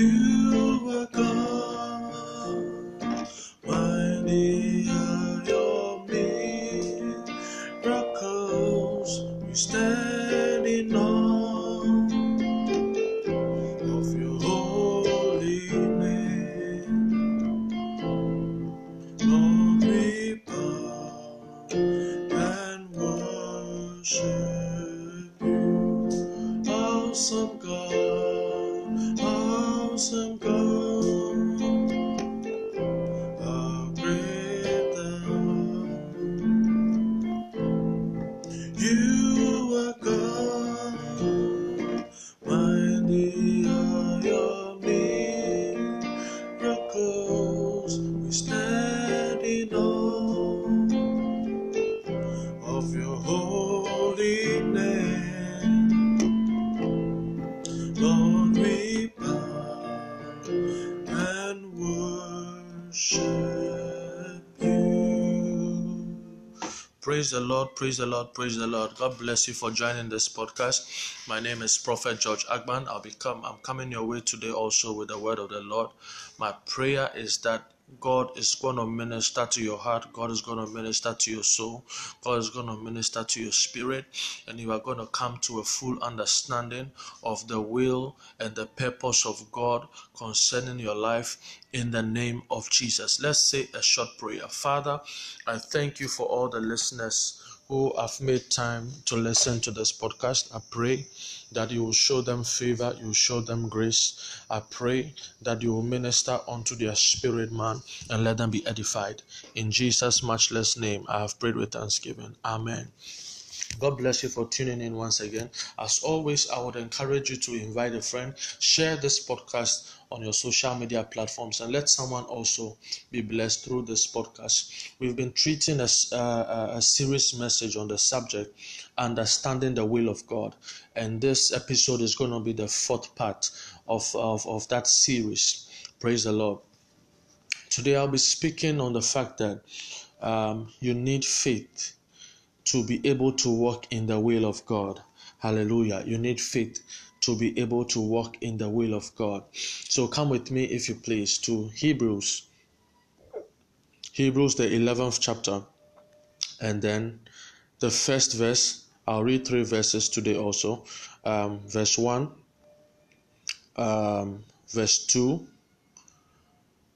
you were gone. Praise the Lord, praise the Lord, praise the Lord. God bless you for joining this podcast. My name is Prophet George Agban. I'll be become I'm coming your way today also with the word of the Lord. My prayer is that God is going to minister to your heart. God is going to minister to your soul. God is going to minister to your spirit. And you are going to come to a full understanding of the will and the purpose of God concerning your life in the name of Jesus. Let's say a short prayer. Father, I thank you for all the listeners who have made time to listen to this podcast. I pray that you will show them favor, you will show them grace. I pray that you will minister unto their spirit, man, and let them be edified. In Jesus' matchless name, I have prayed with thanksgiving. Amen. God bless you for tuning in once again. As always, I would encourage you to invite a friend, share this podcast on your social media platforms, and let someone also be blessed through this podcast. We've been treating a, uh, a series message on the subject, understanding the will of God, and this episode is going to be the fourth part of, of, of that series. Praise the Lord. Today, I'll be speaking on the fact that um, you need faith to be able to walk in the will of God. Hallelujah. You need faith to be able to walk in the will of God. So come with me, if you please, to Hebrews. Hebrews, the 11th chapter. And then the first verse. I'll read three verses today also. Um, verse 1, um, verse 2,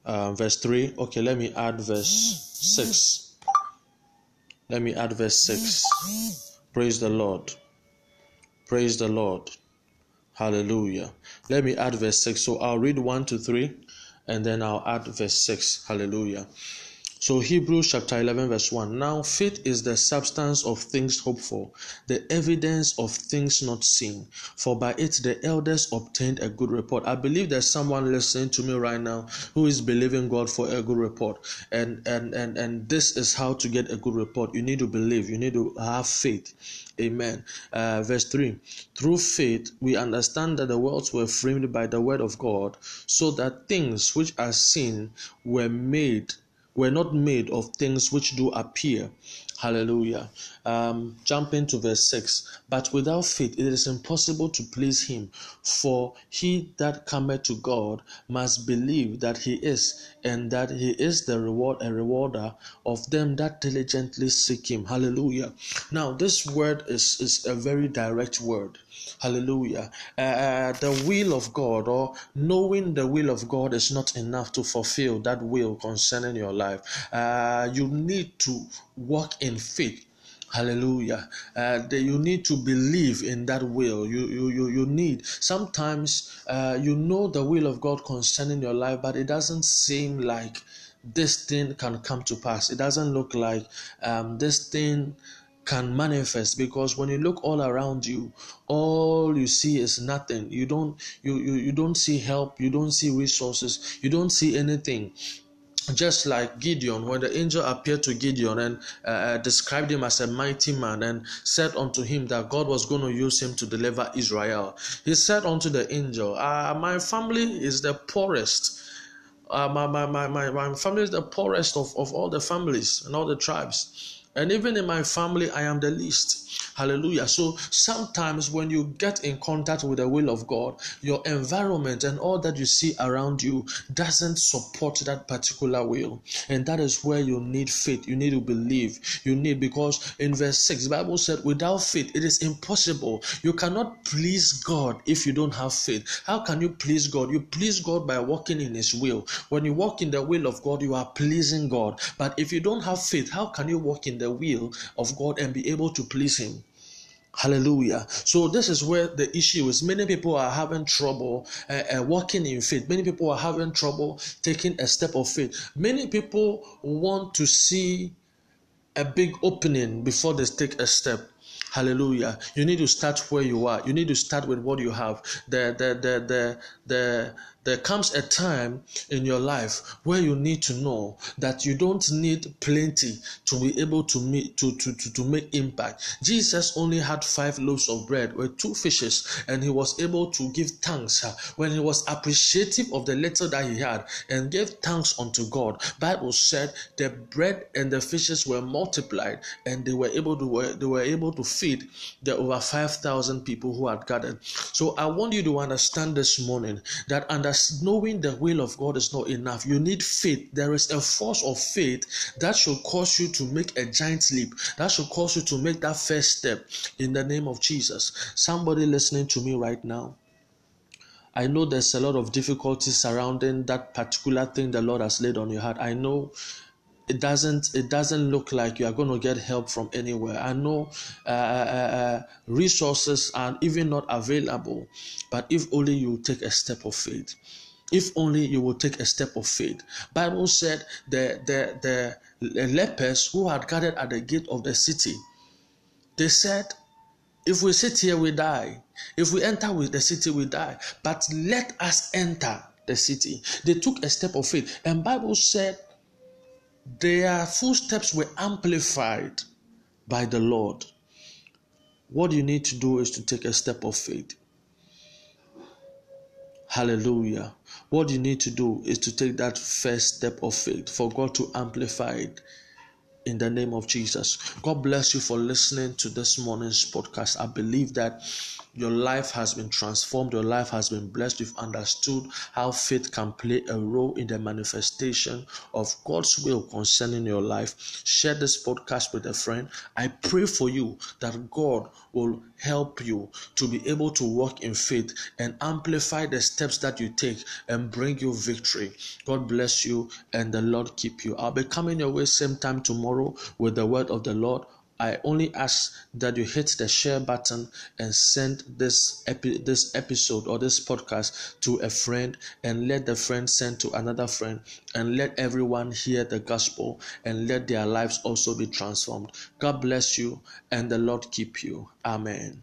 uh, verse 3. Okay, let me add verse 6. Let me add verse 6. Praise the Lord. Praise the Lord. Hallelujah. Let me add verse 6. So I'll read 1 to 3 and then I'll add verse 6. Hallelujah. So, Hebrews chapter 11, verse 1. Now, faith is the substance of things hoped for, the evidence of things not seen. For by it the elders obtained a good report. I believe there's someone listening to me right now who is believing God for a good report. And, and, and, and this is how to get a good report. You need to believe, you need to have faith. Amen. Uh, verse 3 Through faith, we understand that the worlds were framed by the word of God, so that things which are seen were made were not made of things which do appear. Hallelujah. Um, jump into verse 6. But without faith it is impossible to please him, for he that cometh to God must believe that he is, and that he is the reward a rewarder of them that diligently seek him. Hallelujah. Now, this word is, is a very direct word. Hallelujah. Uh, uh, the will of God or knowing the will of God is not enough to fulfill that will concerning your life. Uh, you need to walk in faith. Hallelujah. Uh, the, you need to believe in that will. You you you, you need. Sometimes uh, you know the will of God concerning your life, but it doesn't seem like this thing can come to pass. It doesn't look like um, this thing can manifest because when you look all around you all you see is nothing you don't you, you you don't see help you don't see resources you don't see anything just like Gideon, when the angel appeared to Gideon and uh, uh, described him as a mighty man and said unto him that God was going to use him to deliver Israel, he said unto the angel, uh, My family is the poorest. Uh, my, my, my, my, my family is the poorest of, of all the families and all the tribes. And even in my family, I am the least. Hallelujah. So sometimes when you get in contact with the will of God, your environment and all that you see around you doesn't support that particular will. And that is where you need faith. You need to believe. You need, because in verse 6, the Bible said, without faith, it is impossible. You cannot please God if you don't have faith. How can you please God? You please God by walking in His will. When you walk in the will of God, you are pleasing God. But if you don't have faith, how can you walk in the will of God and be able to please Him? Hallelujah. So this is where the issue is. Many people are having trouble uh, uh, walking in faith. Many people are having trouble taking a step of faith. Many people want to see a big opening before they take a step. Hallelujah. You need to start where you are. You need to start with what you have. The the the the the there comes a time in your life where you need to know that you don't need plenty to be able to meet to, to, to, to make impact. Jesus only had five loaves of bread with two fishes, and he was able to give thanks uh, when he was appreciative of the little that he had and gave thanks unto God. Bible said the bread and the fishes were multiplied and they were able to they were able to feed the over 5,000 people who had gathered. So I want you to understand this morning that under knowing the will of God is not enough. You need faith. There is a force of faith that should cause you to make a giant leap. That should cause you to make that first step in the name of Jesus. Somebody listening to me right now. I know there's a lot of difficulties surrounding that particular thing the Lord has laid on your heart. I know it doesn't it doesn't look like you are going to get help from anywhere. I know uh, uh, uh, resources are even not available but if only you take a step of faith. If only you will take a step of faith. Bible said the the the lepers who had gathered at the gate of the city they said if we sit here we die. If we enter with the city we die. But let us enter the city. They took a step of faith. And bible said their footsteps were amplified by the lord. What you need to do is to take a step of faith. Hallelujah. What you need to do is to take that first step of faith for God to amplify it in the name of Jesus. God bless you for listening to this morning's podcast. I believe that your life has been transformed, your life has been blessed. You've understood how faith can play a role in the manifestation of God's will concerning your life. Share this podcast with a friend. I pray for you that God will help you to be able to walk in faith and amplify the steps that you take and bring you victory. God bless you and the Lord keep you. I'll be coming your way same time tomorrow with the word of the Lord. I only ask that you hit the share button and send this epi- this episode or this podcast to a friend and let the friend send to another friend and let everyone hear the gospel and let their lives also be transformed. God bless you and the Lord keep you. Amen.